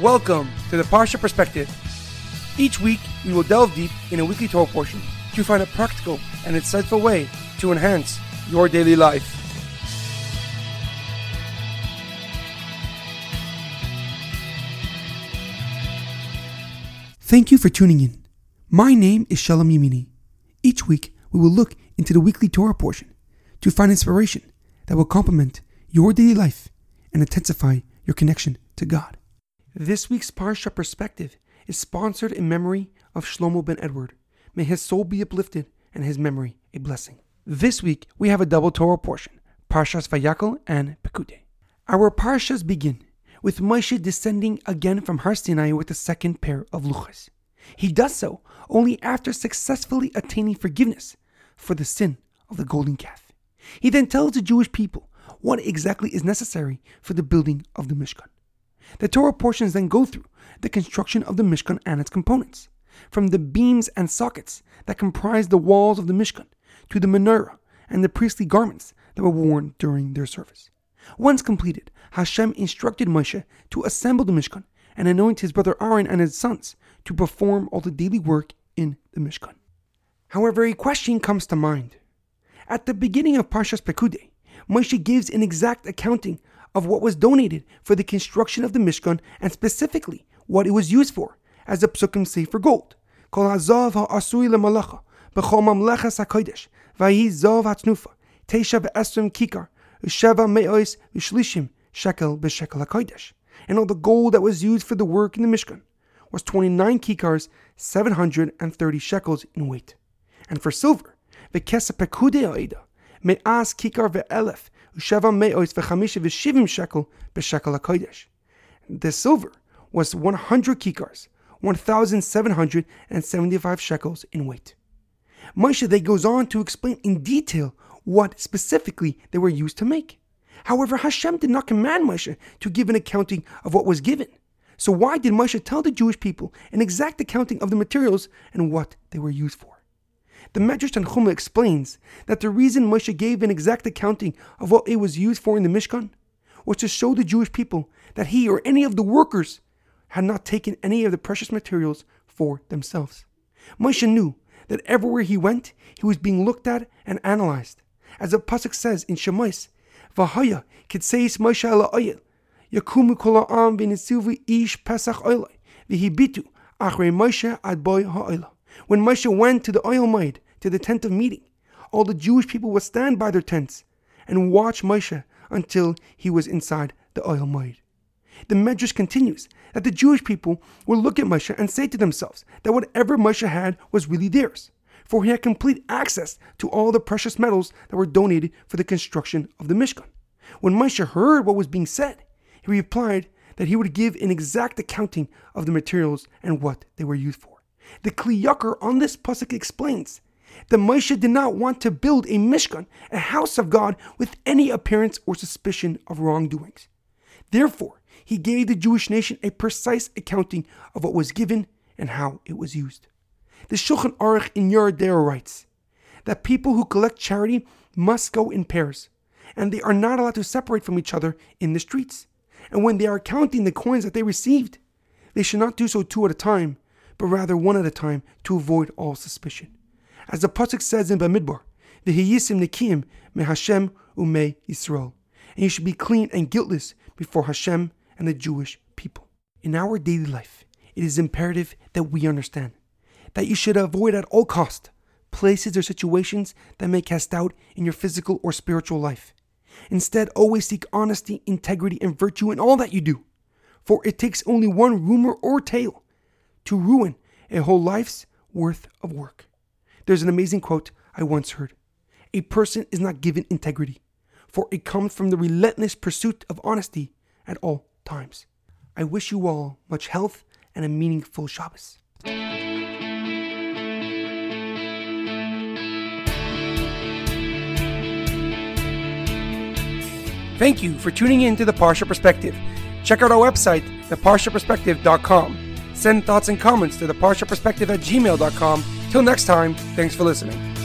Welcome to the Parsha Perspective. Each week, we will delve deep in a weekly Torah portion to find a practical and insightful way to enhance your daily life. Thank you for tuning in. My name is Shalom Yamini. Each week, we will look into the weekly Torah portion to find inspiration that will complement your daily life and intensify your connection to God. This week's Parsha Perspective is sponsored in memory of Shlomo ben Edward. May his soul be uplifted and his memory a blessing. This week, we have a double Torah portion, Parshas Vayakhel and Pekudei. Our Parshas begin with Moshe descending again from Har Sinai with the second pair of Luchos. He does so only after successfully attaining forgiveness for the sin of the golden calf. He then tells the Jewish people what exactly is necessary for the building of the Mishkan. The Torah portions then go through the construction of the Mishkan and its components, from the beams and sockets that comprise the walls of the Mishkan to the menorah and the priestly garments that were worn during their service. Once completed, Hashem instructed Moshe to assemble the Mishkan and anoint his brother Aaron and his sons to perform all the daily work in the Mishkan. However, a question comes to mind. At the beginning of Parshas Pekudei, Moshe gives an exact accounting of what was donated for the construction of the Mishkan and specifically what it was used for, as the psukim say for gold. Kol. And all the gold that was used for the work in the Mishkan was 29 kikars, 730 shekels in weight. And for silver, v'kesa pekudei ha'eda, me'as kikar ve'elef, The silver was 100 kikars, 1,775 shekels in weight. Moshe then goes on to explain in detail what specifically they were used to make. However, Hashem did not command Moshe to give an accounting of what was given. So why did Moshe tell the Jewish people an exact accounting of the materials and what they were used for? The Medrash Tanchuma explains that the reason Moshe gave an exact accounting of what it was used for in the Mishkan was to show the Jewish people that he or any of the workers had not taken any of the precious materials for themselves. Moshe knew that everywhere he went, he was being looked at and analyzed. As the pasuk says in Shemais, "Vahaya kitseis Moshe ala oyel, yakumu kol ha'am v'nesivu ish pesach oilai, v'hibitu achrei Moshe ad boy ha'oila." When Moshe went to the Ohel Moed, to the tent of meeting, all the Jewish people would stand by their tents and watch Moshe until he was inside the Ohel Moed. The Medrash continues that the Jewish people would look at Moshe and say to themselves that whatever Moshe had was really theirs, for he had complete access to all the precious metals that were donated for the construction of the Mishkan. When Moshe heard what was being said, he replied that he would give an exact accounting of the materials and what they were used for. The Kli Yakar on this pasuk explains that Moshe did not want to build a Mishkan, a house of God, with any appearance or suspicion of wrongdoings. Therefore, he gave the Jewish nation a precise accounting of what was given and how it was used. The Shulchan Aruch in Yoreh De'ah writes that people who collect charity must go in pairs, and they are not allowed to separate from each other in the streets. And when they are counting the coins that they received, they should not do so two at a time, but rather one at a time to avoid all suspicion. As the pasuk says in Bamidbar, "V'hiyisim nekiim me Hashem ume Yisrael," and you should be clean and guiltless before Hashem and the Jewish people. In our daily life, it is imperative that we understand that you should avoid at all cost places or situations that may cast doubt in your physical or spiritual life. Instead, always seek honesty, integrity, and virtue in all that you do, for it takes only one rumor or tale to ruin a whole life's worth of work. There's an amazing quote I once heard A person is not given integrity, for it comes from the relentless pursuit of honesty at all times. I wish you all much health and a meaningful Shabbos. Thank you for tuning in to the Parsha Perspective. Check out our website, theparshaperspective.com. Send thoughts and comments to theparshaperspective at gmail.com. Till next time, thanks for listening.